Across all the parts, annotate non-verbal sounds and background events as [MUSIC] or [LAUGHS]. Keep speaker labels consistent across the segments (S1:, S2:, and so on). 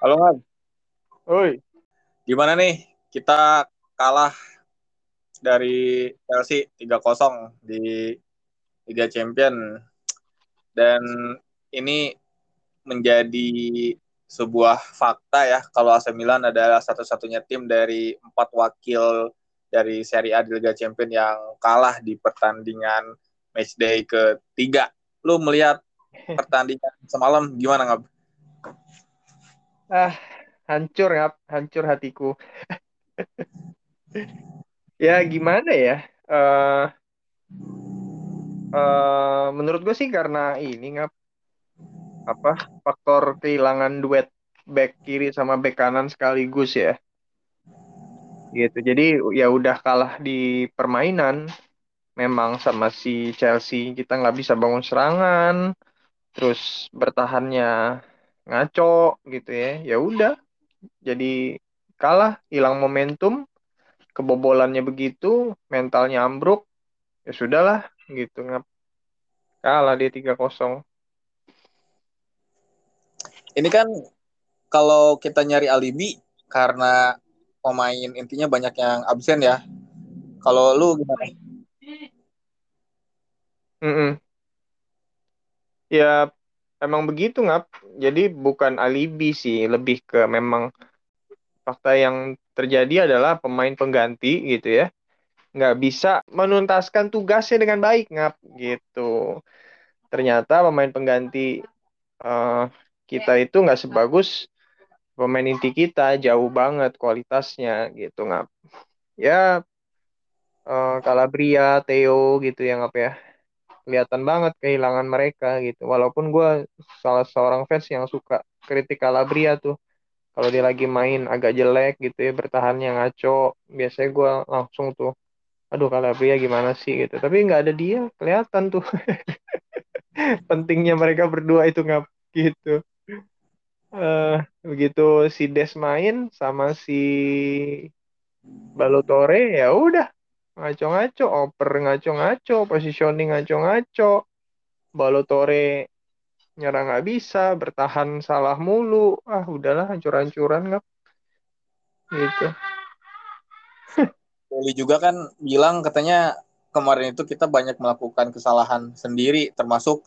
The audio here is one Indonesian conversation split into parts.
S1: Halo, Mas.
S2: Oi.
S1: Gimana nih? Kita kalah dari Chelsea 3-0 di Liga Champion. Dan ini menjadi sebuah fakta ya kalau AC Milan adalah satu-satunya tim dari empat wakil dari Serie A di Liga Champion yang kalah di pertandingan matchday ketiga. Lu melihat [LAUGHS] pertandingan semalam gimana nggak?
S2: Ah, hancur ya, hancur hatiku. [LAUGHS] ya gimana ya? Uh, uh, menurut gue sih karena ini ngap apa faktor kehilangan duet back kiri sama back kanan sekaligus ya. Gitu. Jadi ya udah kalah di permainan. Memang sama si Chelsea kita nggak bisa bangun serangan, terus bertahannya ngaco gitu ya. Ya udah, jadi kalah, hilang momentum, kebobolannya begitu, mentalnya ambruk, ya sudahlah gitu ngap kalah dia 3-0
S1: ini kan kalau kita nyari alibi karena pemain intinya banyak yang absen ya. Kalau lu gimana?
S2: Mm -mm. Ya emang begitu ngap. Jadi bukan alibi sih, lebih ke memang fakta yang terjadi adalah pemain pengganti gitu ya nggak bisa menuntaskan tugasnya dengan baik ngap gitu. Ternyata pemain pengganti uh, kita itu nggak sebagus pemain inti kita jauh banget kualitasnya gitu ngap ya uh, Calabria Theo gitu yang apa ya kelihatan banget kehilangan mereka gitu. Walaupun gue salah seorang fans yang suka kritik Calabria tuh. Kalau dia lagi main agak jelek gitu ya bertahannya ngaco biasanya gue langsung tuh aduh Calabria gimana sih? gitu. Tapi nggak ada dia kelihatan tuh. [LAUGHS] Pentingnya mereka berdua itu ngap gitu. Uh, begitu si Des main sama si Balotore ya udah ngaco-ngaco, oper ngaco-ngaco, positioning ngaco-ngaco. Balotore nyerang nggak bisa, bertahan salah mulu. Ah udahlah hancur-hancuran nggak gitu. [LAUGHS]
S1: Poli juga kan bilang katanya kemarin itu kita banyak melakukan kesalahan sendiri termasuk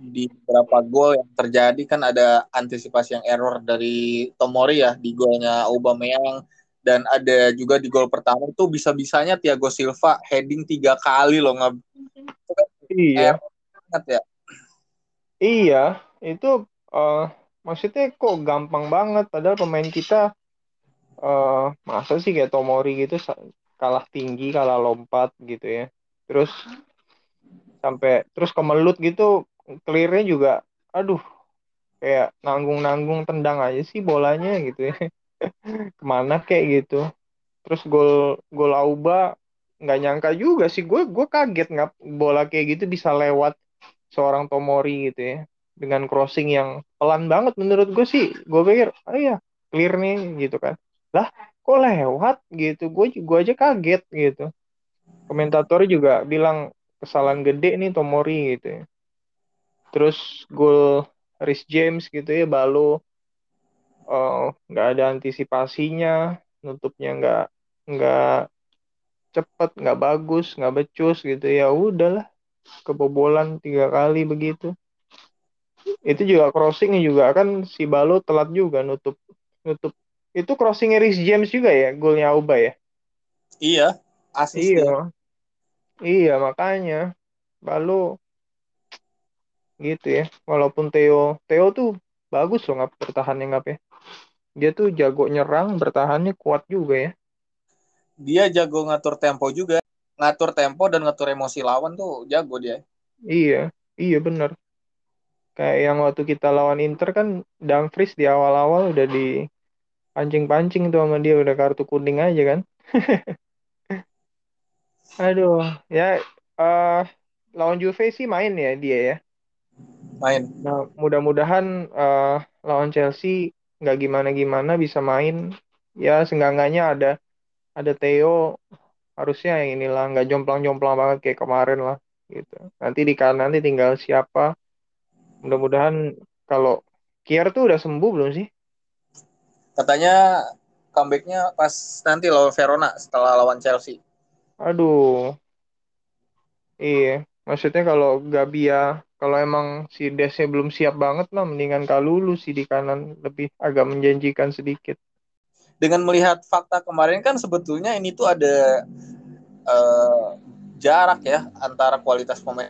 S1: di beberapa gol yang terjadi kan ada antisipasi yang error dari Tomori ya di golnya Aubameyang dan ada juga di gol pertama itu bisa-bisanya Thiago Silva heading tiga kali loh nggak
S2: iya. Banget ya? Iya itu uh, maksudnya kok gampang banget padahal pemain kita uh, masa sih kayak Tomori gitu kalah tinggi kalah lompat gitu ya. Terus sampai terus kemelut gitu clearnya juga aduh kayak nanggung-nanggung tendang aja sih bolanya gitu ya [LAUGHS] ke mana kayak gitu. Terus gol gol Auba nggak nyangka juga sih. Gue gue kaget nggak bola kayak gitu bisa lewat seorang Tomori gitu ya. Dengan crossing yang pelan banget menurut gue sih. Gue pikir oh iya clear nih gitu kan. Lah kok lewat? gitu. Gue gue aja kaget gitu. Komentator juga bilang kesalahan gede nih Tomori gitu ya. Terus gol Rhys James gitu ya Balo nggak uh, ada antisipasinya nutupnya nggak nggak cepet nggak bagus nggak becus gitu. Ya udahlah kebobolan tiga kali begitu. Itu juga crossingnya juga kan si Balo telat juga nutup nutup. Itu crossing Rhys James juga ya golnya Auba ya?
S1: Iya asis
S2: iya. iya makanya. Balo gitu ya. Walaupun Theo Theo tuh bagus loh nggak bertahannya nggak ya dia tuh jago nyerang bertahannya kuat juga ya.
S1: Dia jago ngatur tempo juga. Ngatur tempo dan ngatur emosi lawan tuh jago dia.
S2: Iya iya bener. Kayak yang waktu kita lawan Inter kan Dumfries di awal-awal udah di pancing-pancing tuh sama dia udah kartu kuning aja kan. [LAUGHS] Aduh ya uh, lawan Juve sih main ya dia ya.
S1: Main.
S2: Nah, mudah-mudahan uh, lawan Chelsea nggak gimana-gimana bisa main. Ya, seenggak-enggaknya ada ada Theo harusnya yang inilah nggak jomplang-jomplang banget kayak kemarin lah gitu. Nanti di kanan nanti tinggal siapa. Mudah-mudahan kalau Kier tuh udah sembuh belum sih?
S1: Katanya comebacknya pas nanti lawan Verona setelah lawan Chelsea.
S2: Aduh. Iya, maksudnya kalau Gabia, kalau emang si Dese belum siap banget lah, mendingan Kalulu sih di kanan lebih agak menjanjikan sedikit.
S1: Dengan melihat fakta kemarin kan sebetulnya ini tuh ada uh, jarak ya antara kualitas pemain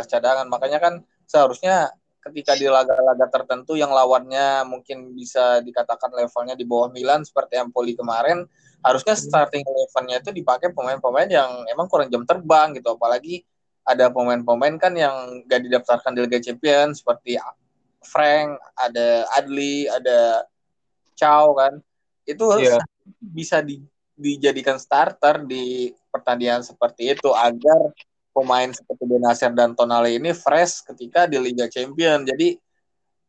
S1: cadangan. Makanya kan seharusnya ketika di laga-laga tertentu yang lawannya mungkin bisa dikatakan levelnya di bawah Milan seperti Empoli kemarin, harusnya starting elevennya itu dipakai pemain-pemain yang emang kurang jam terbang gitu, apalagi ada pemain-pemain kan yang gak didaftarkan di Liga Champions seperti Frank, ada Adli, ada Chow kan, itu yeah. bisa di, dijadikan starter di pertandingan seperti itu agar pemain seperti Benasir dan Tonali ini fresh ketika di Liga Champion. Jadi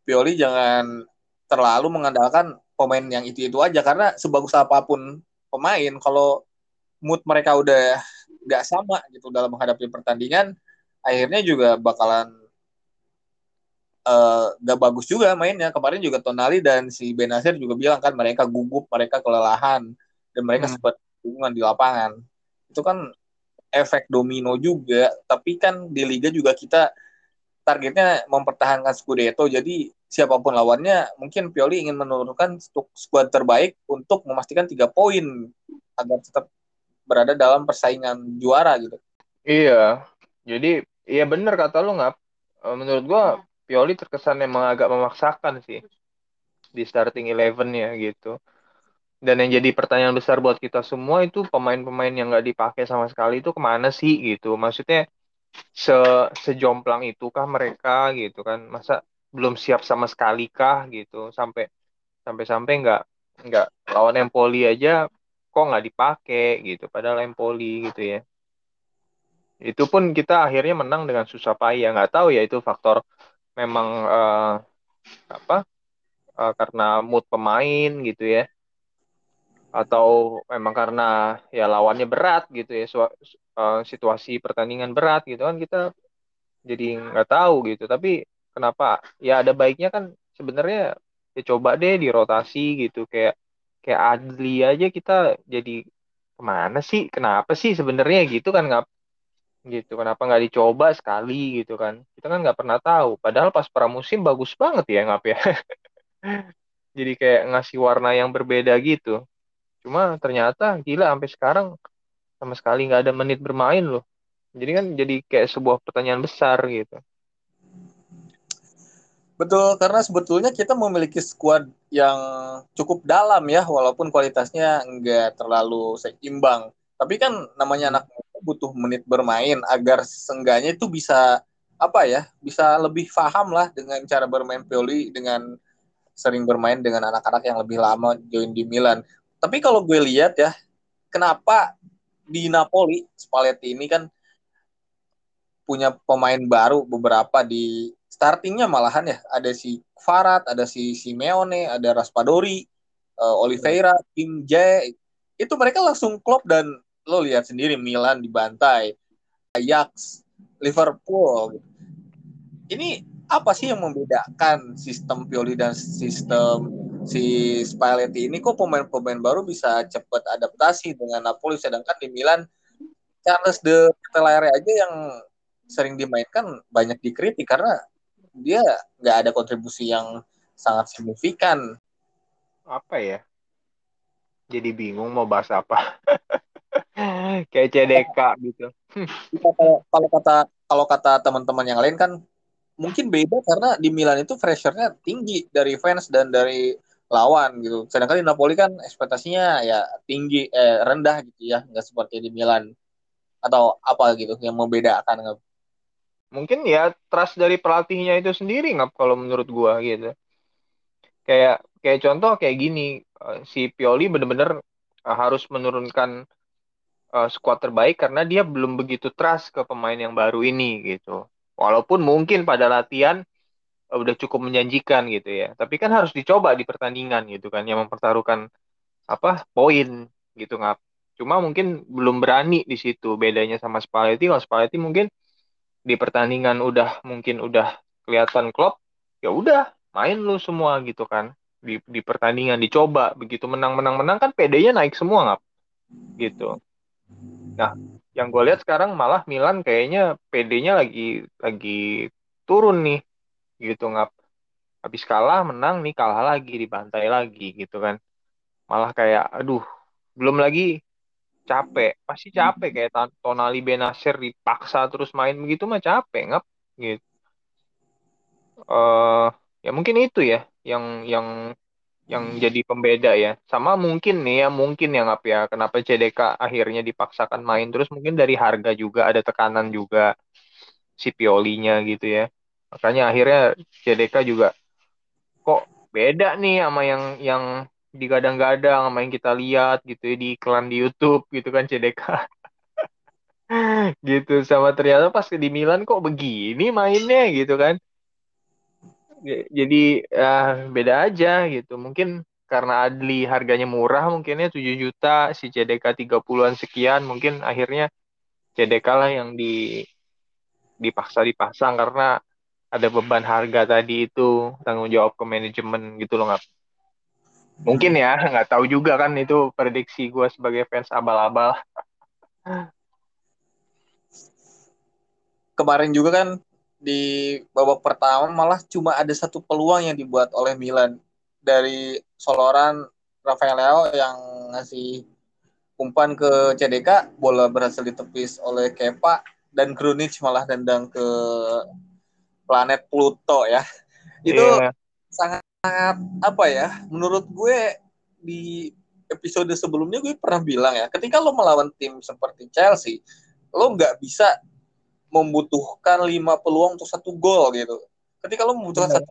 S1: Pioli jangan terlalu mengandalkan pemain yang itu-itu aja karena sebagus apa pun pemain kalau mood mereka udah nggak sama gitu dalam menghadapi pertandingan akhirnya juga bakalan uh, eh, gak bagus juga mainnya. Kemarin juga Tonali dan si Benasir juga bilang kan mereka gugup mereka kelelahan dan mereka hmm. sempat hubungan di lapangan. Itu kan efek domino juga tapi kan di liga juga kita targetnya mempertahankan Scudetto. Jadi siapa pun lawannya mungkin Pioli ingin menurunkan skuad terbaik untuk memastikan tiga poin agar tetap berada dalam persaingan juara gitu.
S2: Iya. Jadi iya bener kata lu nggak eh, menurut gua Pioli terkesan emang agak memaksakan sih di starting eleven ya gitu. Dan yang jadi pertanyaan besar buat kita semua itu pemain-pemain yang nggak dipakai sama sekali itu ke mana sih gitu? Maksudnya se sejomplang itu kah mereka gitu kan? Masa belum siap sama sekali kah gitu? Sampai sampai sampai nggak nggak lawan Empoli aja kok nggak dipakai gitu padahal Empoli gitu ya. Itu pun kita akhirnya menang dengan susah payah. Nggak tahu ya itu faktor memang uh, apa uh, karena mood pemain gitu ya. Atau memang karena ya lawannya berat gitu ya uh, situasi pertandingan berat gitu kan kita jadi nggak tahu gitu. Tapi kenapa? Ya ada baiknya kan sebenarnya ya coba deh dirotasi gitu. Kayak kayak Adli aja kita jadi ke mana sih? Kenapa sih sebenarnya gitu kan? Nggak gitu. Kenapa nggak dicoba sekali gitu kan? Kita kan nggak pernah tahu. Padahal pas pramusim bagus banget ya ngap ya. [LAUGHS] Jadi kayak ngasih warna yang berbeda gitu. Cuma ternyata gila sampai sekarang sama sekali nggak ada menit bermain loh. Jadi kan jadi kayak sebuah pertanyaan besar gitu.
S1: Betul, karena sebetulnya kita memiliki skuad yang cukup dalam ya, walaupun kualitasnya nggak terlalu seimbang. Tapi kan namanya anak butuh menit bermain agar seenggaknya itu bisa apa ya, bisa lebih paham lah dengan cara bermain Pioli dengan sering bermain dengan anak-anak yang lebih lama join di Milan. Tapi kalau gue lihat ya, kenapa di Napoli Spalletti ini kan punya pemain baru beberapa di startingnya malahan ya ada si Farad, ada si Simeone, ada Raspadori, uh, Oliveira, Kim Jae itu mereka langsung klop dan lo lihat sendiri Milan dibantai, Ajax, Liverpool. Ini apa sih yang membedakan sistem Pioli dan sistem si Spalletti ini kok pemain-pemain baru bisa cepat adaptasi dengan Napoli sedangkan di Milan Charles de Ketelaere aja yang sering dimainkan banyak dikritik karena dia nggak ada kontribusi yang sangat signifikan.
S2: Apa ya? Jadi bingung mau bahas apa. [LAUGHS] Kayak CDK gitu.
S1: kalau kata kalau kata teman-teman yang lain kan mungkin beda karena di Milan itu pressure-nya tinggi dari fans dan dari lawan gitu. Sedangkan di Napoli kan ekspektasinya ya tinggi eh rendah gitu ya, nggak seperti di Milan atau apa gitu yang membedakan?
S2: Mungkin ya trust dari pelatihnya itu sendiri nggak kalau menurut gua gitu. Kayak kayak contoh kayak gini, eh, si Pioli bener-bener eh, harus menurunkan uh, skuad terbaik karena dia belum begitu trust ke pemain yang baru ini gitu. Walaupun mungkin pada latihan udah cukup menjanjikan gitu ya. Tapi kan harus dicoba di pertandingan gitu kan yang mempertaruhkan apa poin gitu nggak. Cuma mungkin belum berani di situ bedanya sama Spalletti. Kalau Spalletti mungkin di pertandingan udah mungkin udah kelihatan klop ya udah main lu semua gitu kan. Di di pertandingan dicoba begitu menang menang menang kan PD-nya naik semua nggak gitu. Nah yang gue lihat sekarang malah Milan kayaknya PD-nya lagi lagi turun nih gitu nggak habis kalah menang nih kalah lagi dibantai lagi gitu kan. Malah kayak aduh belum lagi capek. Pasti capek kayak Tonali Benasir dipaksa terus main. Begitu mah capek ngap gitu. Uh, ya mungkin itu ya yang yang yang jadi pembeda ya. Sama mungkin nih ya mungkin yang apa ya. Kenapa CDK akhirnya dipaksakan main terus? Mungkin dari harga juga ada tekanan juga si Piolinya gitu ya. Makanya akhirnya CDK juga kok beda nih sama yang yang digadang-gadang sama yang kita lihat gitu ya di iklan di YouTube gitu kan CDK [LAUGHS] gitu sama ternyata pas di Milan kok begini mainnya gitu kan. Jadi uh, beda aja gitu. Mungkin karena Adli harganya murah mungkinnya 7 juta si CDK 30-an sekian mungkin akhirnya CDK lah yang di dipaksa dipasang karena ada beban harga tadi itu tanggung jawab ke manajemen gitu loh nggak mungkin ya nggak tahu juga kan itu prediksi gue sebagai fans abal-abal.
S1: Kemarin juga kan di babak pertama malah cuma ada satu peluang yang dibuat oleh Milan. Dari soloran Rafael Leo yang ngasih umpan ke CDK bola berhasil ditepis oleh Kepa dan Krunic malah tendang ke planet Pluto ya. Itu yeah. sangat sangat apa ya menurut gue di episode sebelumnya gue pernah bilang ya ketika lo melawan tim seperti Chelsea lo nggak bisa membutuhkan lima peluang untuk satu gol gitu. Ketika lo membutuhkan satu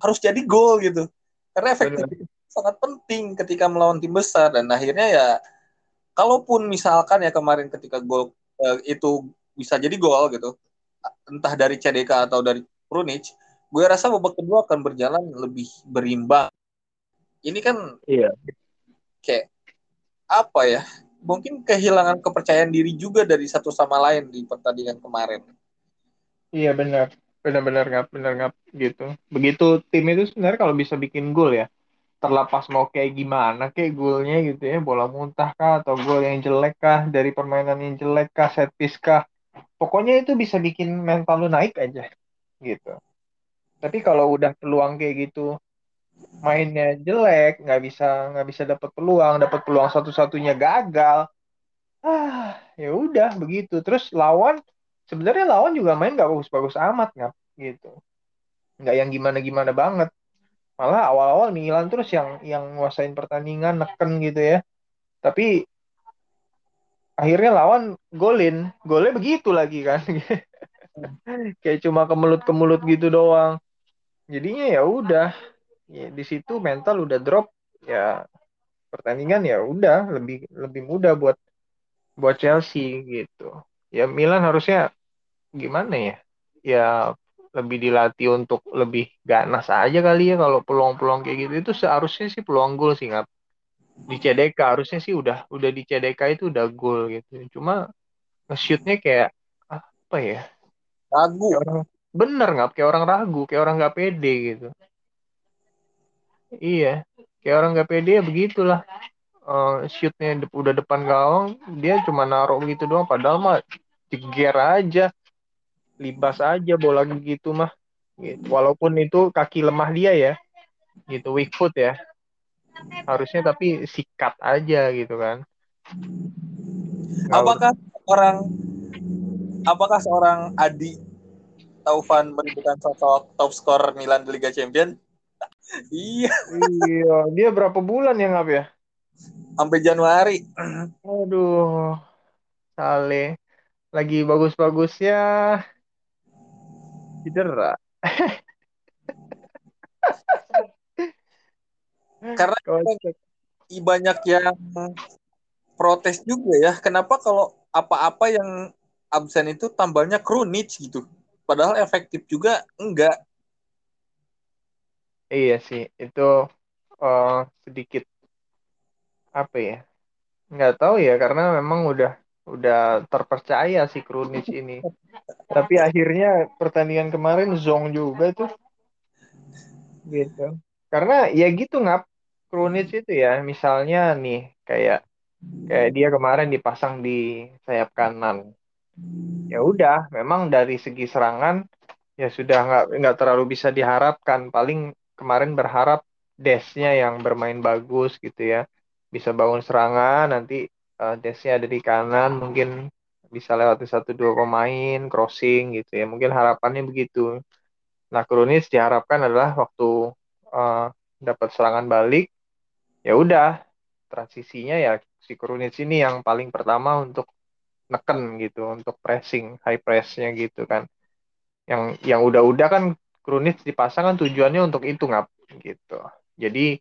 S1: harus jadi gol gitu. Karena efektif sangat penting ketika melawan tim besar dan akhirnya ya kalaupun misalkan ya kemarin ketika gol eh, itu bisa jadi gol gitu entah dari CDK atau dari Prunic gue rasa babak kedua akan berjalan lebih berimbang ini kan iya. kayak apa ya mungkin kehilangan kepercayaan diri juga dari satu sama lain di pertandingan kemarin.
S2: Iya benar, benar-benar nggak benar nggak gitu. Begitu tim itu sebenarnya kalau bisa bikin gol ya, terlepas mau kayak gimana kayak golnya gitu ya, bola muntah kah atau gol yang jelek kah dari permainan yang jelek kah, set piece kah, pokoknya itu bisa bikin mental lu naik aja gitu. Tapi kalau udah peluang kayak gitu mainnya jelek nggak bisa nggak bisa dapat peluang dapat peluang satu-satunya gagal ah ya udah begitu. Terus lawan sebenarnya lawan juga main nggak bagus-bagus amat nggak gitu. Nggak yang gimana-gimana banget. Malah awal-awal Milan terus yang yang nguasain pertandingan neken gitu ya. Tapi akhirnya lawan golin. Golnya begitu lagi kan. [LAUGHS] Kayak cuma kemelut kemulut gitu doang jadinya ya udah ya, di situ mental udah drop ya pertandingan ya udah lebih lebih mudah buat buat Chelsea gitu. Ya Milan harusnya gimana ya? Ya lebih dilatih untuk lebih ganas aja kali ya kalau peluang-peluang kayak gitu. Itu seharusnya sih peluang gol sih nggak di CDK harusnya sih udah udah di CDK itu udah gol gitu. Cuma nge-shootnya kayak apa ya?
S1: Ragu.
S2: Orang, bener nggak kayak orang ragu kayak orang nggak pede gitu Iya, kayak orang gak pede ya begitulah. Uh, shootnya de udah depan gawang, dia cuma naruh begitu doang. Padahal mah jeger aja, libas aja bola gitu mah. Gitu. Walaupun itu kaki lemah dia ya, gitu weak foot ya. Harusnya tapi sikat aja gitu kan.
S1: apakah orang apakah seorang Adi Taufan merindukan sosok top skor Milan di Liga Champions?
S2: iya. Iya, dia berapa bulan ya ngap ya?
S1: Sampai Januari.
S2: Aduh. Sale. Lagi bagus-bagusnya cedera. [LAUGHS]
S1: Karena banyak yang protes juga ya. Kenapa kalau apa-apa yang absen itu tambahnya Krunic gitu. Padahal efektif juga enggak.
S2: Iya sih, itu uh, sedikit apa ya? Nggak tahu ya, karena memang udah udah terpercaya si Krunic ini. Tapi akhirnya pertandingan kemarin zong juga tuh. Gitu. karena ya gitu ngap Krunic itu ya misalnya nih kayak kayak dia kemarin dipasang di sayap kanan ya udah memang dari segi serangan ya sudah nggak nggak terlalu bisa diharapkan. Paling kemarin berharap Desnya yang bermain bagus gitu ya. Bisa bangun serangan nanti uh, Desnya ada di kanan mungkin bisa lewati satu dua pemain crossing gitu ya. Mungkin harapannya begitu. Nah Kronis diharapkan adalah waktu uh, dapat serangan balik ya udah. Transisinya ya si Kronis ini yang paling pertama untuk neken gitu untuk pressing high pressnya gitu kan yang yang udah-udah kan Kronis dipasang kan tujuannya untuk itu ngap gitu jadi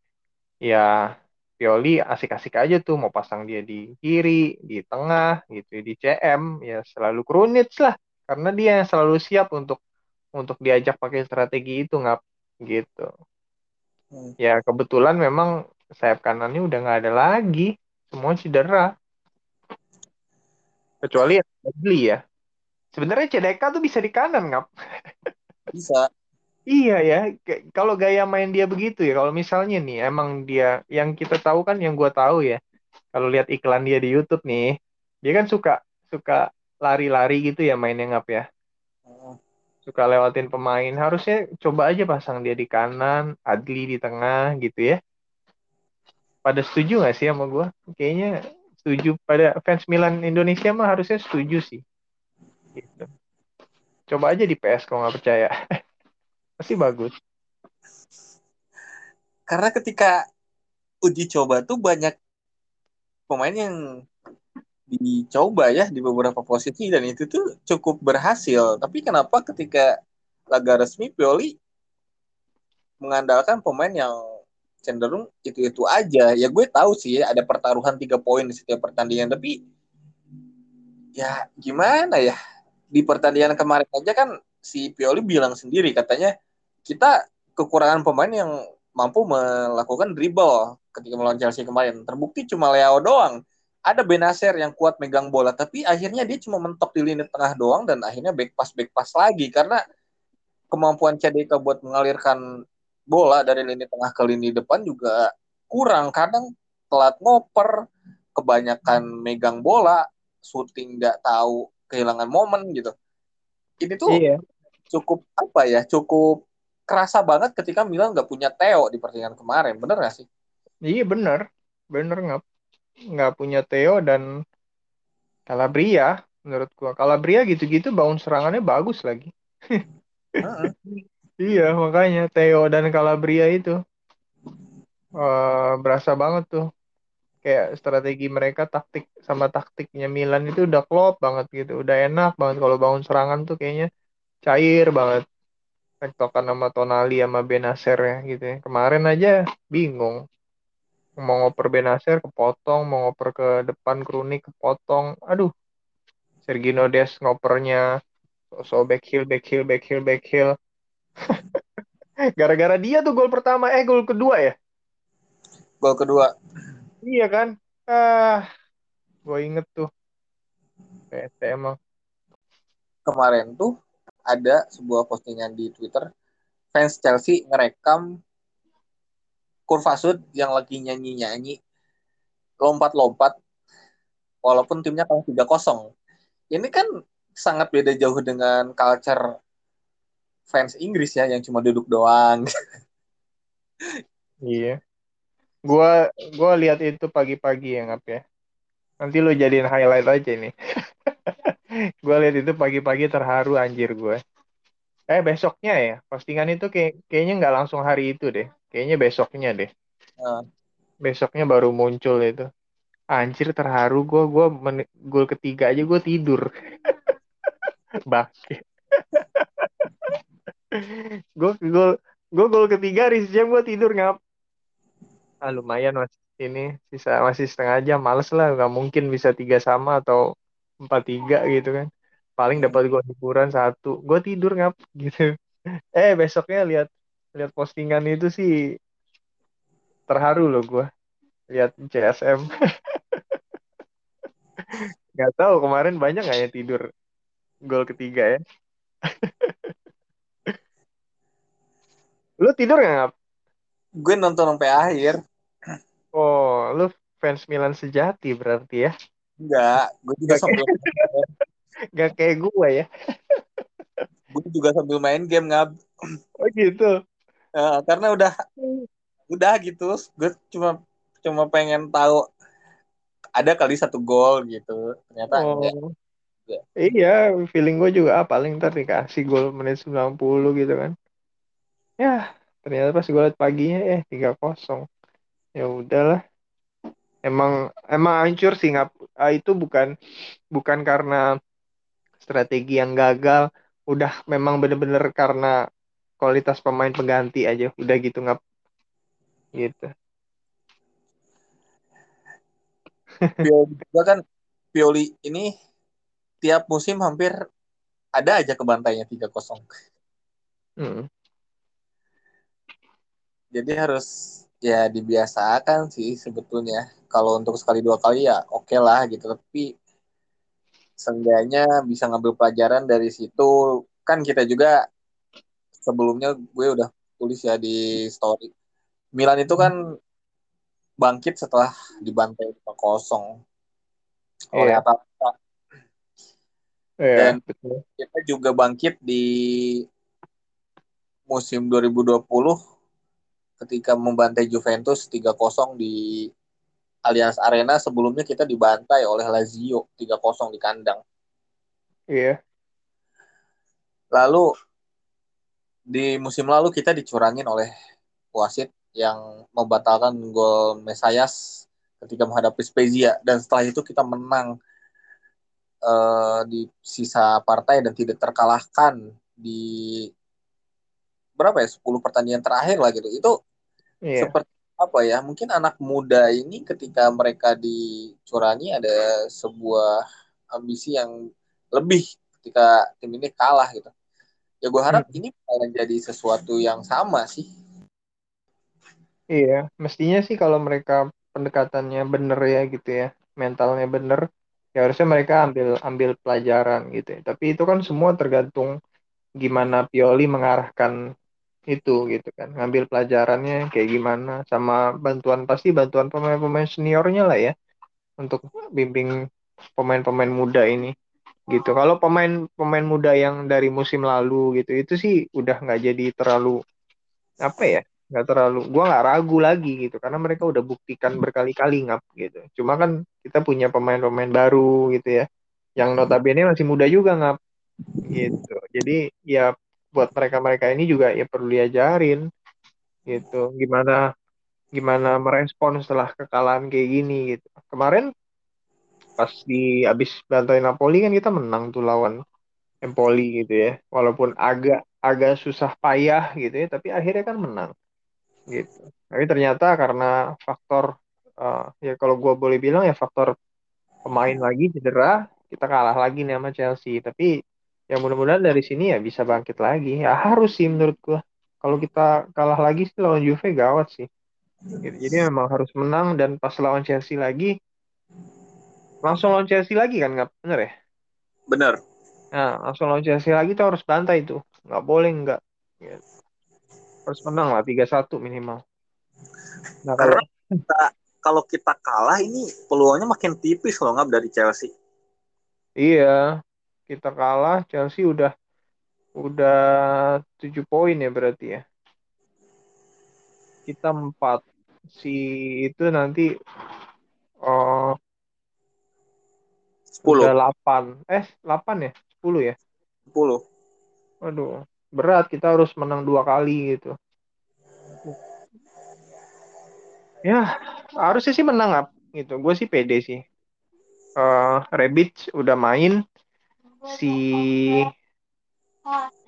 S2: ya Pioli asik-asik aja tuh mau pasang dia di kiri, di tengah, gitu di CM ya selalu Krunic lah karena dia yang selalu siap untuk untuk diajak pakai strategi itu ngap gitu. Hmm. Ya kebetulan memang sayap kanannya udah nggak ada lagi, semua cedera. Kecuali beli ya. Sebenarnya CDK tuh bisa di kanan ngap.
S1: Bisa.
S2: Iya ya, kalau gaya main dia begitu ya. Kalau misalnya nih, emang dia yang kita tahu kan, yang gue tahu ya. Kalau lihat iklan dia di YouTube nih, dia kan suka suka lari-lari gitu ya mainnya ngap ya. Suka lewatin pemain. Harusnya coba aja pasang dia di kanan, Adli di tengah gitu ya. Pada setuju gak sih sama gue? Kayaknya setuju. Pada fans Milan Indonesia mah harusnya setuju sih. Gitu. Coba aja di PS kalau nggak percaya. [LAUGHS] pasti bagus.
S1: Karena ketika uji coba tuh banyak pemain yang dicoba ya di beberapa posisi dan itu tuh cukup berhasil. Tapi kenapa ketika laga resmi Pioli mengandalkan pemain yang cenderung itu-itu aja. Ya gue tahu sih ada pertaruhan tiga poin di setiap pertandingan, tapi ya gimana ya di pertandingan kemarin aja kan si Pioli bilang sendiri katanya kita kekurangan pemain yang mampu melakukan dribble ketika melawan Chelsea kemarin. Terbukti cuma Leo doang. Ada Benacer yang kuat megang bola, tapi akhirnya dia cuma mentok di lini tengah doang dan akhirnya back pass back pass lagi karena kemampuan CDK buat mengalirkan bola dari lini tengah ke lini depan juga kurang. Kadang telat ngoper, kebanyakan megang bola, shooting nggak tahu kehilangan momen gitu. Ini tuh iya. cukup apa ya? Cukup kerasa banget ketika Milan nggak punya Theo di pertandingan kemarin, bener nggak sih?
S2: Iya bener, bener nggak nggak punya Theo dan Calabria menurut gua. Calabria gitu-gitu bangun serangannya bagus lagi. [LAUGHS] iya makanya Theo dan Calabria itu uh, berasa banget tuh kayak strategi mereka taktik sama taktiknya Milan itu udah klop banget gitu udah enak banget kalau bangun serangan tuh kayaknya cair banget tektokan sama Tonali sama Benacer ya gitu ya. Kemarin aja bingung. Mau ngoper Benacer kepotong, mau ngoper ke depan Kronik kepotong. Aduh. Sergino Des ngopernya so, back heel, back heel, back heel, back heel. [LAUGHS] Gara-gara dia tuh gol pertama, eh gol kedua ya?
S1: Gol kedua.
S2: Iya kan? Ah, gue inget tuh. PT emang.
S1: Kemarin tuh ada sebuah postingan di Twitter fans Chelsea ngerekam Kurvasud yang lagi nyanyi-nyanyi lompat-lompat walaupun timnya kalah tiga kosong. Ini kan sangat beda jauh dengan culture fans Inggris ya yang cuma duduk doang. [LAUGHS]
S2: iya. Gua gua lihat itu pagi-pagi ya ngap ya. Nanti lo jadiin highlight aja nih. [LAUGHS] gue lihat itu pagi-pagi terharu anjir gue eh besoknya ya postingan itu kayak kayaknya nggak langsung hari itu deh kayaknya besoknya deh uh. besoknya baru muncul itu anjir terharu gue gue gol ketiga aja gue tidur [LAUGHS] bangke [LAUGHS] gue gol gue gol ketiga jam gue tidur ngap. Ah lumayan mas ini sisa masih setengah jam males lah nggak mungkin bisa tiga sama atau empat tiga gitu kan. Paling dapat gue hiburan satu gue tidur ngap [LAUGHS] gitu. Eh besoknya lihat lihat postingan itu sih terharu loh gue lihat CSM [LAUGHS] nggak tahu kemarin banyak nggak ya tidur gol ketiga ya lu tidur nggak
S1: gue nonton sampai akhir.
S2: Oh, lu fans Milan sejati berarti ya?
S1: Enggak, gue juga Gak sambil.
S2: Gak kayak gue ya.
S1: gue juga sambil main game ngab.
S2: Oh gitu.
S1: Uh, karena udah udah gitu, gue cuma cuma pengen tahu ada kali satu gol gitu. Ternyata oh. enggak.
S2: Iya, feeling gue juga ah, paling ntar dikasih gol menit 90 gitu kan. Ya, ternyata pas gue liat paginya eh tiga kosong. Ya udahlah. Emang emang hancur sih nggak ah, itu bukan bukan karena strategi yang gagal, udah memang bener-bener karena kualitas pemain pengganti aja, udah gitu nggak gitu.
S1: Pioli juga kan Pioli ini tiap musim hampir ada aja kebantainya tiga kosong. Hmm. Jadi harus ya dibiasakan sih sebetulnya. Kalau untuk sekali dua kali ya oke okay lah gitu. Tapi seenggaknya bisa ngambil pelajaran dari situ. Kan kita juga sebelumnya gue udah tulis ya di story. Milan itu kan bangkit setelah dibantai 5-0 oleh yeah. Atalanta Yeah, Dan betul. kita juga bangkit di musim 2020 ketika membantai Juventus 3-0 di Allianz Arena sebelumnya kita dibantai oleh Lazio 3-0 di kandang.
S2: Iya. Yeah.
S1: Lalu di musim lalu kita dicurangin oleh wasit yang membatalkan gol Mesias ketika menghadapi Spezia dan setelah itu kita menang uh, di sisa partai dan tidak terkalahkan di berapa ya 10 pertandingan terakhir lah gitu itu yeah. seperti apa ya mungkin anak muda ini ketika mereka dicurangi ada sebuah ambisi yang lebih ketika tim ini kalah gitu ya gue harap hmm. ini akan jadi sesuatu yang sama sih
S2: iya mestinya sih kalau mereka pendekatannya bener ya gitu ya mentalnya bener ya harusnya mereka ambil ambil pelajaran gitu ya. Tapi itu kan semua tergantung gimana Pioli mengarahkan itu gitu kan. Ngambil pelajarannya kayak gimana. Sama bantuan pasti bantuan pemain-pemain seniornya lah ya. Untuk bimbing pemain-pemain muda ini. Gitu. Kalau pemain-pemain muda yang dari musim lalu gitu itu sih udah nggak jadi terlalu apa ya nggak terlalu gue nggak ragu lagi gitu. Karena mereka udah buktikan berkali-kali ngap gitu. Cuma kan kita punya pemain-pemain baru gitu ya. Yang notabene masih muda juga ngap gitu. Jadi ya buat mereka-mereka ini juga ya perlu diajarin gitu gimana gimana merespon setelah kekalahan kayak gini gitu kemarin pas di abis bantai Napoli kan kita menang tuh lawan Empoli gitu ya walaupun agak agak susah payah gitu ya tapi akhirnya kan menang gitu. Tapi ternyata karena faktor uh, ya kalau gue boleh bilang ya faktor pemain lagi cedera, kita kalah lagi nih sama Chelsea. Tapi ya mudah-mudahan dari sini ya bisa bangkit lagi. Ya harus sih menurut gue. Kalau kita kalah lagi sih lawan Juve gawat sih. Jadi memang harus menang dan pas lawan Chelsea lagi langsung lawan Chelsea lagi kan nggak bener ya?
S1: Bener.
S2: Nah langsung lawan Chelsea lagi tuh harus bantai itu. Nggak boleh nggak. Gitu harus menang lah 3-1 minimal.
S1: Nah, kalau kita, kalau kita kalah ini peluangnya makin tipis loh nggak dari Chelsea.
S2: Iya, kita kalah Chelsea udah udah 7 poin ya berarti ya. Kita 4 si itu nanti oh 10. Udah 8. Eh, 8 ya? 10 ya?
S1: 10.
S2: Aduh berat kita harus menang dua kali gitu ya harusnya sih menang gitu gue sih pede sih uh, Rebic udah main si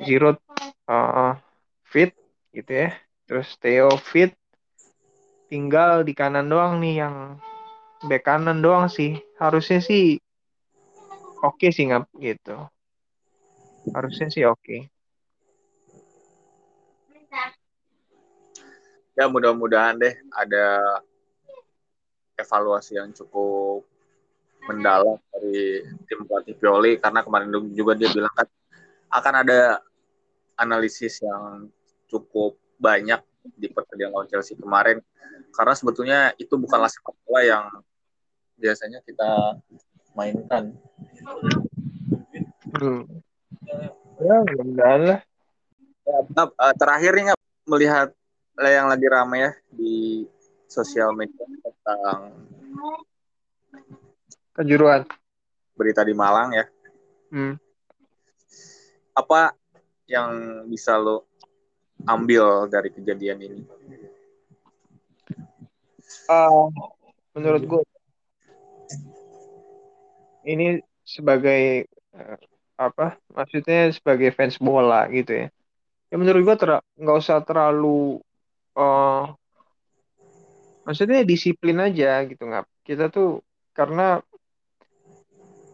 S2: Zero uh, fit gitu ya. Terus Theo fit tinggal di kanan doang nih yang back kanan doang sih. Harusnya sih oke okay sih ngap gitu. Harusnya sih oke. Okay.
S1: ya mudah-mudahan deh ada evaluasi yang cukup mendalam dari tim pelatih Pioli karena kemarin juga dia bilang kan akan ada analisis yang cukup banyak di pertandingan lawan Chelsea kemarin karena sebetulnya itu bukanlah sepak bola yang biasanya kita mainkan.
S2: Hmm. Ya, mudah lah.
S1: Ya, terakhir nih melihat yang lagi ramai ya di sosial media tentang
S2: kejuruan
S1: berita di Malang ya.
S2: Hmm.
S1: Apa yang bisa lo ambil dari kejadian ini?
S2: Uh, menurut gue ini sebagai uh, apa? Maksudnya sebagai fans bola gitu ya. Ya menurut gue nggak usah terlalu uh, maksudnya disiplin aja gitu nggak kita tuh karena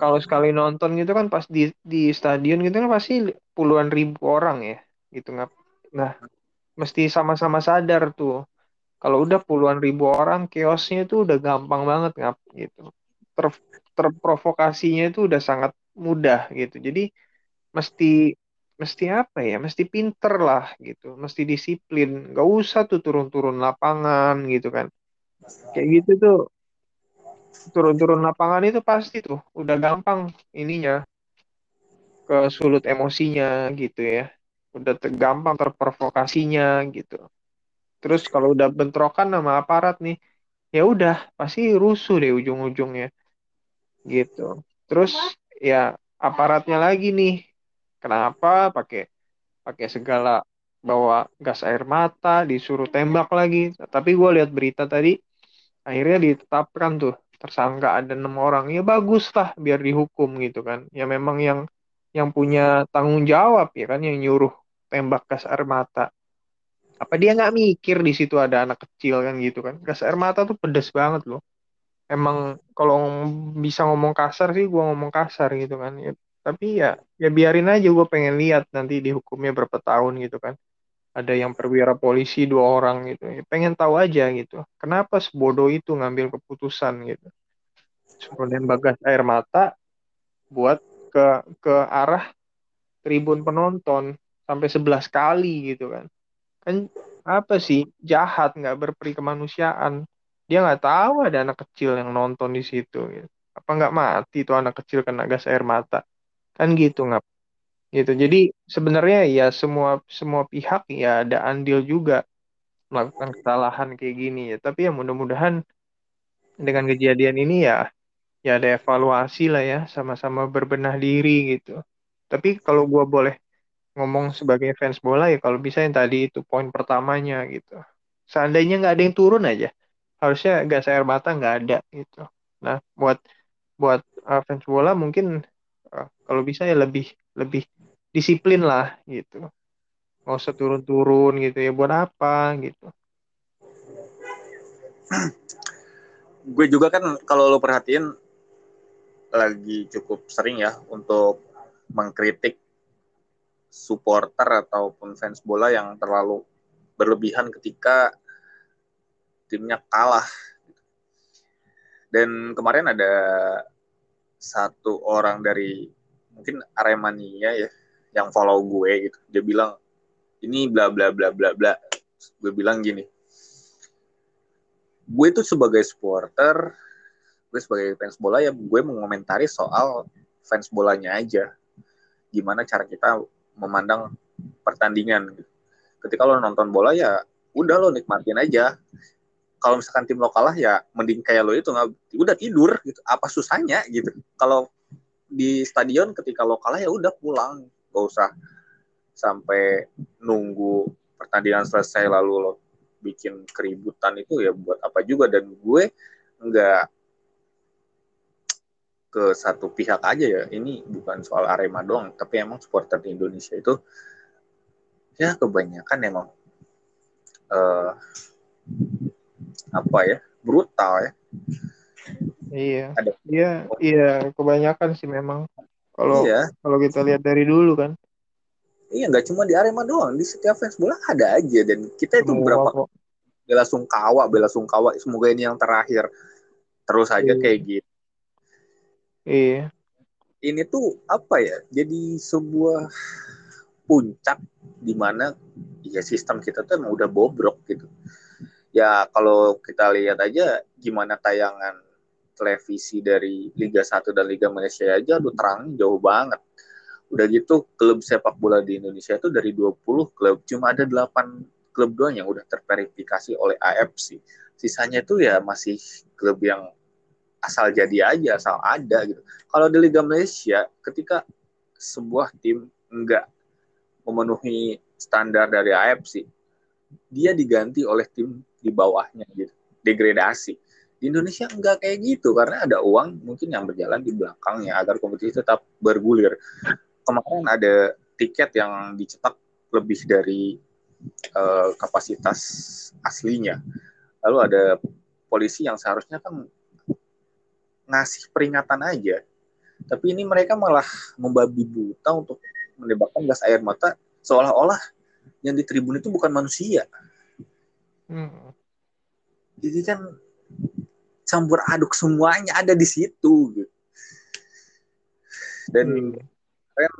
S2: kalau sekali nonton gitu kan pas di di stadion gitu kan pasti puluhan ribu orang ya gitu nggak nah mesti sama-sama sadar tuh. Kalau udah puluhan ribu orang kiosnya itu udah gampang banget ngap gitu. Ter, terprovokasinya itu udah sangat mudah gitu. Jadi mesti mesti apa ya mesti pinter lah gitu. Mesti disiplin. Nggak usah tuh turun-turun lapangan gitu kan. Kayak gitu tuh turun-turun lapangan itu pasti tuh udah gampang ininya ke sulut emosinya gitu ya. Udah ter gampang terprovokasinya gitu. Terus kalau udah bentrokan sama aparat nih ya udah pasti rusuh deh ujung-ujungnya gitu. Terus ya aparatnya lagi nih kenapa pakai pakai segala bawa gas air mata disuruh tembak lagi. Tapi gue lihat berita tadi akhirnya ditetapkan tuh tersangka ada enam orang ya bagus lah biar dihukum gitu kan. Ya memang yang yang punya tanggung jawab ya kan yang nyuruh tembak gas air mata. Apa dia nggak mikir di situ ada anak kecil kan gitu kan? Gas air mata tuh pedes banget loh. Emang kalau bisa ngomong kasar sih gue ngomong kasar gitu kan. Ya, tapi ya ya biarin aja gue pengen lihat nanti dihukumnya berapa tahun gitu kan ada yang perwira polisi dua orang gitu. Ya, pengen tahu aja gitu. Kenapa sebodoh itu ngambil keputusan gitu? Suruh nembak gas air mata buat ke ke arah tribun penonton sampai sebelas kali gitu kan. Kan apa sih? Jahat nggak berperi kemanusiaan. Dia nggak tahu ada anak kecil yang nonton di situ gitu. apa nggak mati tuh anak kecil kena gas air mata? Kan gitu nggak gitu. Jadi sebenarnya ya semua semua pihak ya ada andil juga melakukan kesalahan kayak gini ya. Tapi ya mudah-mudahan dengan kejadian ini ya ya ada evaluasi lah ya sama-sama berbenah diri gitu. Tapi kalau gue boleh ngomong sebagai fans bola ya kalau bisa yang tadi itu poin pertamanya gitu. Seandainya nggak ada yang turun aja harusnya gas air mata nggak ada gitu. Nah buat buat uh, fans bola mungkin uh, kalau bisa ya lebih lebih disiplin lah gitu nggak usah turun-turun gitu ya buat apa gitu [CLEARS THROAT]
S1: gue juga kan kalau lo perhatiin lagi cukup sering ya untuk mengkritik supporter ataupun fans bola yang terlalu berlebihan ketika timnya kalah. Dan kemarin ada satu orang dari mungkin Aremania ya yang follow gue gitu. Dia bilang ini bla bla bla bla bla. Gue bilang gini gue itu sebagai supporter gue sebagai fans bola ya gue mengomentari soal fans bolanya aja. Gimana cara kita memandang pertandingan ketika lo nonton bola ya udah lo nikmatin aja. Kalau misalkan tim lo kalah ya mending kayak lo itu nggak udah tidur gitu. Apa susahnya gitu? Kalau di stadion ketika lo kalah ya udah pulang gak usah sampai nunggu pertandingan selesai lalu lo bikin keributan itu ya buat apa juga. Dan gue nggak ke satu pihak aja ya. Ini bukan soal Arema doang tapi emang supporter di Indonesia itu ya kebanyakan emang uh, apa ya brutal ya.
S2: Iya. Ada iya iya kebanyakan sih memang kalau iya. kalau kita lihat dari dulu kan
S1: Iya nggak cuma di Arema doang, di setiap fans bola ada aja dan kita itu Semua berapa kok. bela sungkawa, bela sungkawa. Semoga ini yang terakhir. Terus aja iya. kayak gitu.
S2: Iya.
S1: Ini tuh apa ya? Jadi sebuah puncak di mana ya sistem kita tuh emang udah bobrok gitu ya kalau kita lihat aja gimana tayangan televisi dari Liga 1 dan Liga Malaysia aja lu terang jauh banget. Udah gitu klub sepak bola di Indonesia itu dari 20 klub cuma ada 8 klub doang yang udah terverifikasi oleh AFC sisanya itu ya masih klub yang asal jadi aja asal ada gitu. Kalau di Liga Malaysia ketika sebuah tim enggak memenuhi standar dari AFC dia diganti oleh tim di bawahnya gitu. Degradasi di Indonesia enggak kayak gitu karena ada uang mungkin yang berjalan di belakangnya agar kompetisi tetap bergulir kemarin ada tiket yang dicetak lebih dari uh, kapasitas aslinya. Lalu ada polisi yang seharusnya kan ngasih peringatan aja. Tapi ini mereka malah membabi buta untuk menembakkan gas air mata seolah-olah yang di tribun itu bukan manusia. Hmm. Jadi kan campur aduk semuanya ada di situ gitu. Dan hmm. kan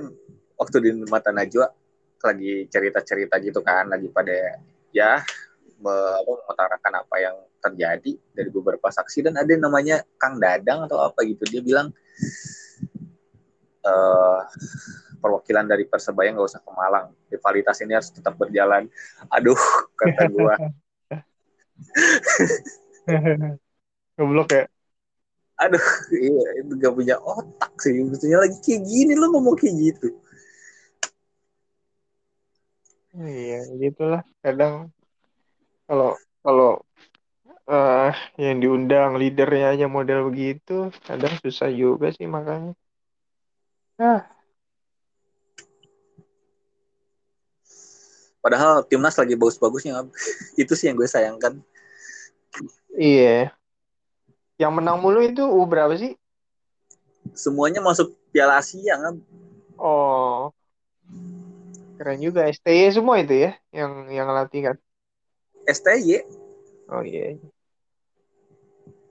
S1: waktu di mata Najwa lagi cerita-cerita gitu kan lagi pada ya mengutarakan apa yang terjadi dari beberapa saksi. Dan ada yang namanya Kang Dadang atau apa gitu dia bilang uh, perwakilan dari persebaya nggak usah ke Malang. Rivalitas ini harus tetap berjalan. Aduh kata gua [LAUGHS]
S2: goblok ya.
S1: Aduh [LAUGHS] iya itu gak punya otak sih. Maksudnya lagi kayak gini lo ngomong kayak gitu.
S2: Iya gitulah. Kadang kalau kalau uh, yang diundang leadernya aja model begitu kadang susah juga sih makanya. Ah.
S1: Padahal timnas lagi bagus-bagusnya [LAUGHS] itu sih yang gue sayangkan.
S2: Iya yang menang mulu itu U berapa sih?
S1: Semuanya masuk Piala Asia kan?
S2: Oh. Keren juga STY semua itu ya yang yang latih kan.
S1: STY.
S2: Oh iya.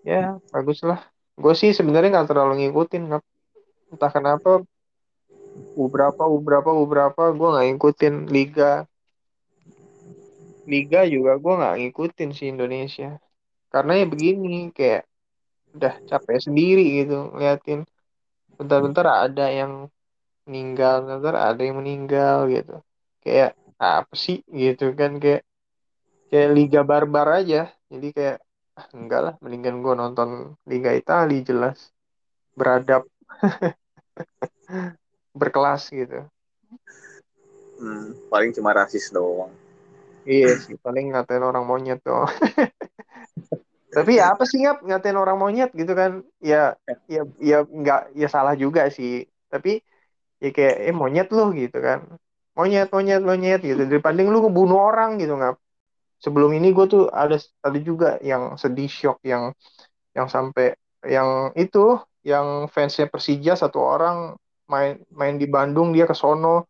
S2: Yeah. Ya, bagus lah. Gue sih sebenarnya nggak terlalu ngikutin, nggak entah kenapa U berapa, U berapa, U berapa, gue nggak ngikutin liga. Liga juga gue nggak ngikutin sih Indonesia. Karena ya begini, kayak udah capek sendiri gitu ngeliatin. Bentar-bentar ada yang meninggal bentar ada yang meninggal gitu. Kayak apa sih gitu kan kayak kayak liga barbar aja. Jadi kayak ah, enggak lah mendingan gue nonton liga Italia jelas. Beradab. [LAUGHS] Berkelas gitu.
S1: Hmm, paling cuma rasis doang.
S2: Iya sih paling ngatain orang monyet doang [LAUGHS] tapi ya apa sih ngap? Ngatain orang monyet gitu kan. Ya ya. ya nggak ya salah juga sih. Tapi ya kayak eh monyet lu gitu kan. Monyet monyet monyet gitu. Daripada lu ngebunuh orang gitu ngap. Sebelum ini gue tuh ada ada juga yang sedih shock yang yang sampai yang itu yang fansnya Persija satu orang main main di Bandung dia ke sono.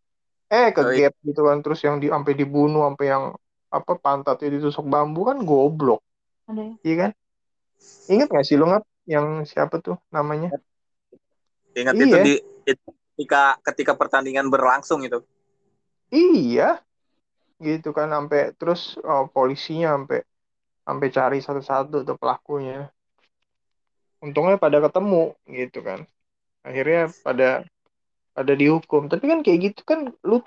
S2: Eh ke oh, iya. gap gitu kan. Terus yang di sampai dibunuh sampai yang apa pantatnya ditusuk bambu kan goblok ada Iya kan? Ingat gak sih lo ngap yang siapa tuh namanya?
S1: Ingat iya. itu di ketika ketika pertandingan berlangsung itu.
S2: Iya. Gitu kan sampai terus oh, polisinya sampai sampai cari satu-satu tuh pelakunya. Untungnya pada ketemu gitu kan. Akhirnya pada pada dihukum. Tapi kan kayak gitu kan lu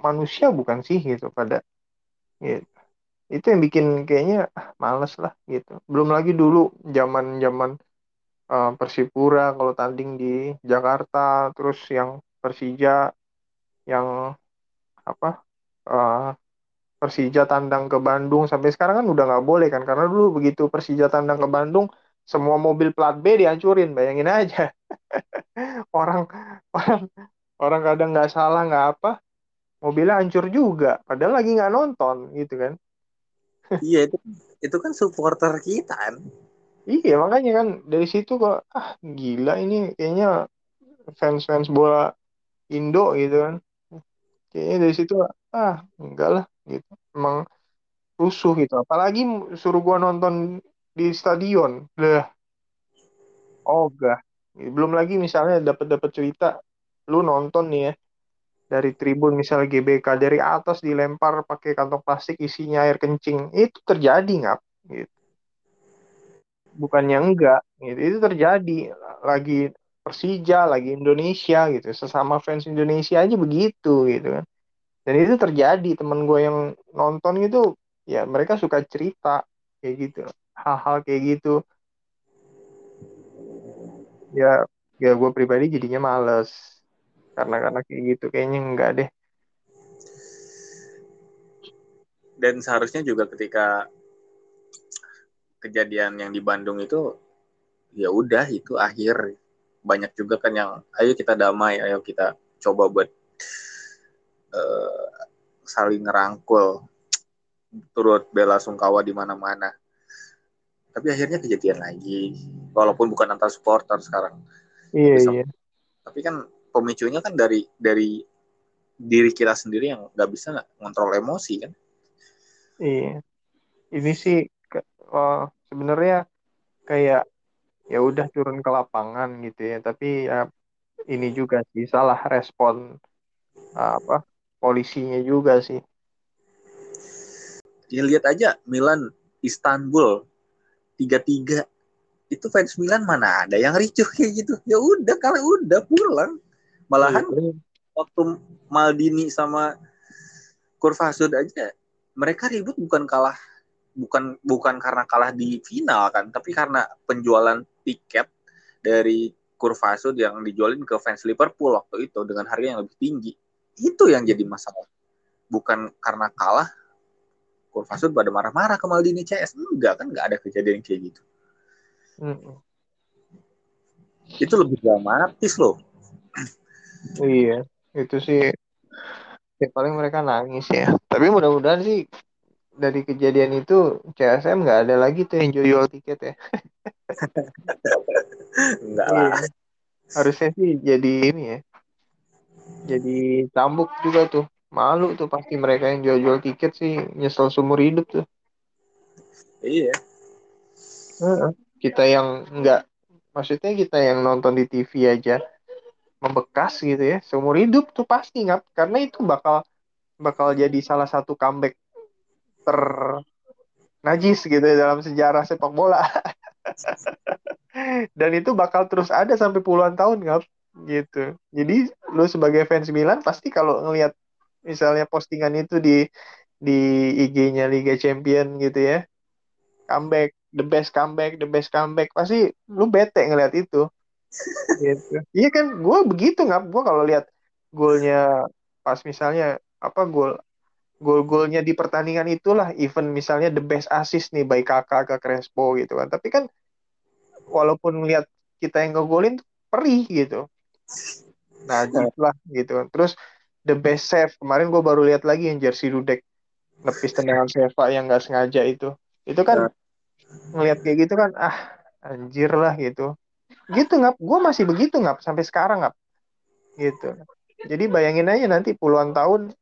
S2: manusia bukan sih gitu pada gitu itu yang bikin kayaknya ah, males lah gitu. Belum lagi dulu zaman zaman uh, Persipura kalau tanding di Jakarta terus yang Persija yang apa uh, Persija tandang ke Bandung sampai sekarang kan udah nggak boleh kan karena dulu begitu Persija tandang ke Bandung semua mobil plat B dihancurin bayangin aja. [LAUGHS] Orang orang orang kadang nggak salah nggak apa mobilnya hancur juga padahal lagi nggak nonton gitu kan
S1: iya itu itu kan supporter kita kan.
S2: Iya makanya kan dari situ kok ah gila ini kayaknya fans fans bola Indo gitu kan. Kayaknya dari situ ah enggak lah gitu. Emang rusuh gitu. Apalagi suruh gua nonton di stadion. Dah oh enggak belum lagi misalnya dapat dapat cerita lu nonton nih ya dari tribun misalnya GBK dari atas dilempar pakai kantong plastik isinya air kencing. Itu terjadi nggak gitu. Bukannya enggak gitu. Itu terjadi. Lagi Persija lagi Indonesia gitu. Sesama fans Indonesia aja begitu gitu kan. Dan itu terjadi. Temen gue yang nonton gitu ya mereka suka cerita kayak gitu. Hal-hal kayak gitu. Ya ya gue pribadi jadinya males karena karena kayak gitu kayaknya enggak deh.
S1: Dan seharusnya juga ketika kejadian yang di Bandung itu ya udah itu akhir. Banyak juga kan yang ayo kita damai ayo kita coba buat uh, saling ngerangkul turut bela sungkawa di mana-mana. Tapi akhirnya kejadian lagi walaupun bukan antar supporter sekarang.
S2: Iya tapi, iya.
S1: tapi kan pemicunya kan dari dari diri kita sendiri yang nggak bisa ngontrol emosi kan?
S2: Iya. Ini sih uh, sebenarnya kayak ya udah turun ke lapangan gitu ya tapi ya ini juga sih salah respon uh, apa polisinya juga sih.
S1: Ya lihat aja Milan Istanbul tiga tiga itu fans Milan mana ada yang ricuh kayak gitu? Ya udah kalau udah pulang malahan iya. waktu Maldini sama Kurvasud aja mereka ribut bukan kalah bukan bukan karena kalah di final kan, tapi karena penjualan tiket dari Kurvasud yang dijualin ke fans Liverpool waktu itu dengan harga yang lebih tinggi. Itu yang jadi masalah. Bukan karena kalah Kurvasud pada marah-marah ke Maldini CS. Enggak kan, enggak ada kejadian kayak gitu. Hmm. Itu lebih dramatis loh.
S2: Iya, itu sih ya paling mereka nangis ya. Tapi mudah-mudahan sih dari kejadian itu CSM nggak ada lagi tuh yang jual tiket ya. [LAUGHS]
S1: Enggak lah. Iya.
S2: Harusnya sih jadi ini ya. Jadi cambuk juga tuh. Malu tuh pasti mereka yang jual-jual tiket sih nyesel seumur hidup tuh.
S1: Iya.
S2: Kita yang nggak, maksudnya kita yang nonton di TV aja membekas gitu ya seumur hidup tuh pasti nggak karena itu bakal bakal jadi salah satu comeback ter najis gitu ya dalam sejarah sepak bola. [LAUGHS] Dan itu bakal terus ada sampai puluhan tahun nggak gitu. Jadi lu sebagai fans Milan pasti kalau ngelihat misalnya postingan itu di di IG-nya Liga Champion gitu ya. Comeback, the best comeback, the best comeback. Pasti lu bete ngelihat itu. Gitu. [LAUGHS] Iya kan, gue begitu nggak? Gue kalau lihat golnya pas misalnya apa gol gol-golnya di pertandingan itulah even misalnya the best assist nih baik kakak ke Crespo gitu kan tapi kan walaupun lihat kita yang ngegolin perih gitu nah lah gitu kan terus the best save kemarin gue baru lihat lagi yang jersey Dudek nepis tendangan Seva yang nggak sengaja itu itu kan nah. ngelihat kayak gitu kan ah anjir lah gitu gitu ngap. Gue masih begitu ngap sampai sekarang ngap. Gitu. Jadi bayangin aja nanti puluhan tahun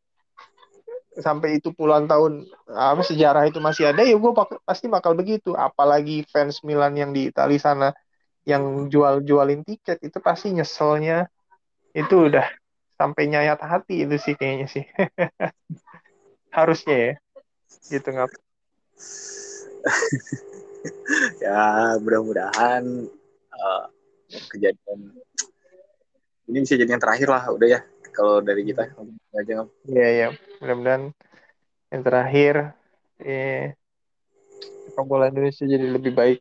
S2: sampai itu puluhan tahun apa sejarah itu masih ada ya gue pasti bakal begitu. Apalagi fans Milan yang di Italia sana yang jual-jualin tiket itu pasti nyeselnya itu udah sampai nyayat hati itu sih kayaknya sih. [LAUGHS] Harusnya ya. Gitu ngap. [LAUGHS]
S1: Ya mudah-mudahan uh, kejadian ini bisa jadi yang terakhir lah udah ya kalau dari kita aja
S2: Iya iya, mudah-mudahan yang terakhir eh sepak bola Indonesia jadi lebih baik.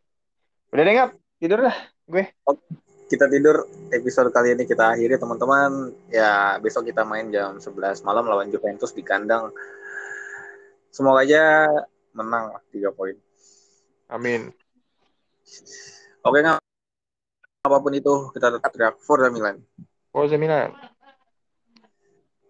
S2: Udah deh ngap, tidur dah gue.
S1: Oke, kita tidur episode kali ini kita akhiri teman-teman. Ya besok kita main jam 11 malam lawan Juventus di kandang. Semoga aja menang tiga poin.
S2: Amin.
S1: Oke ngap. Apa pun itu kita tetap teriak Forza Milan.
S2: Forza Milan.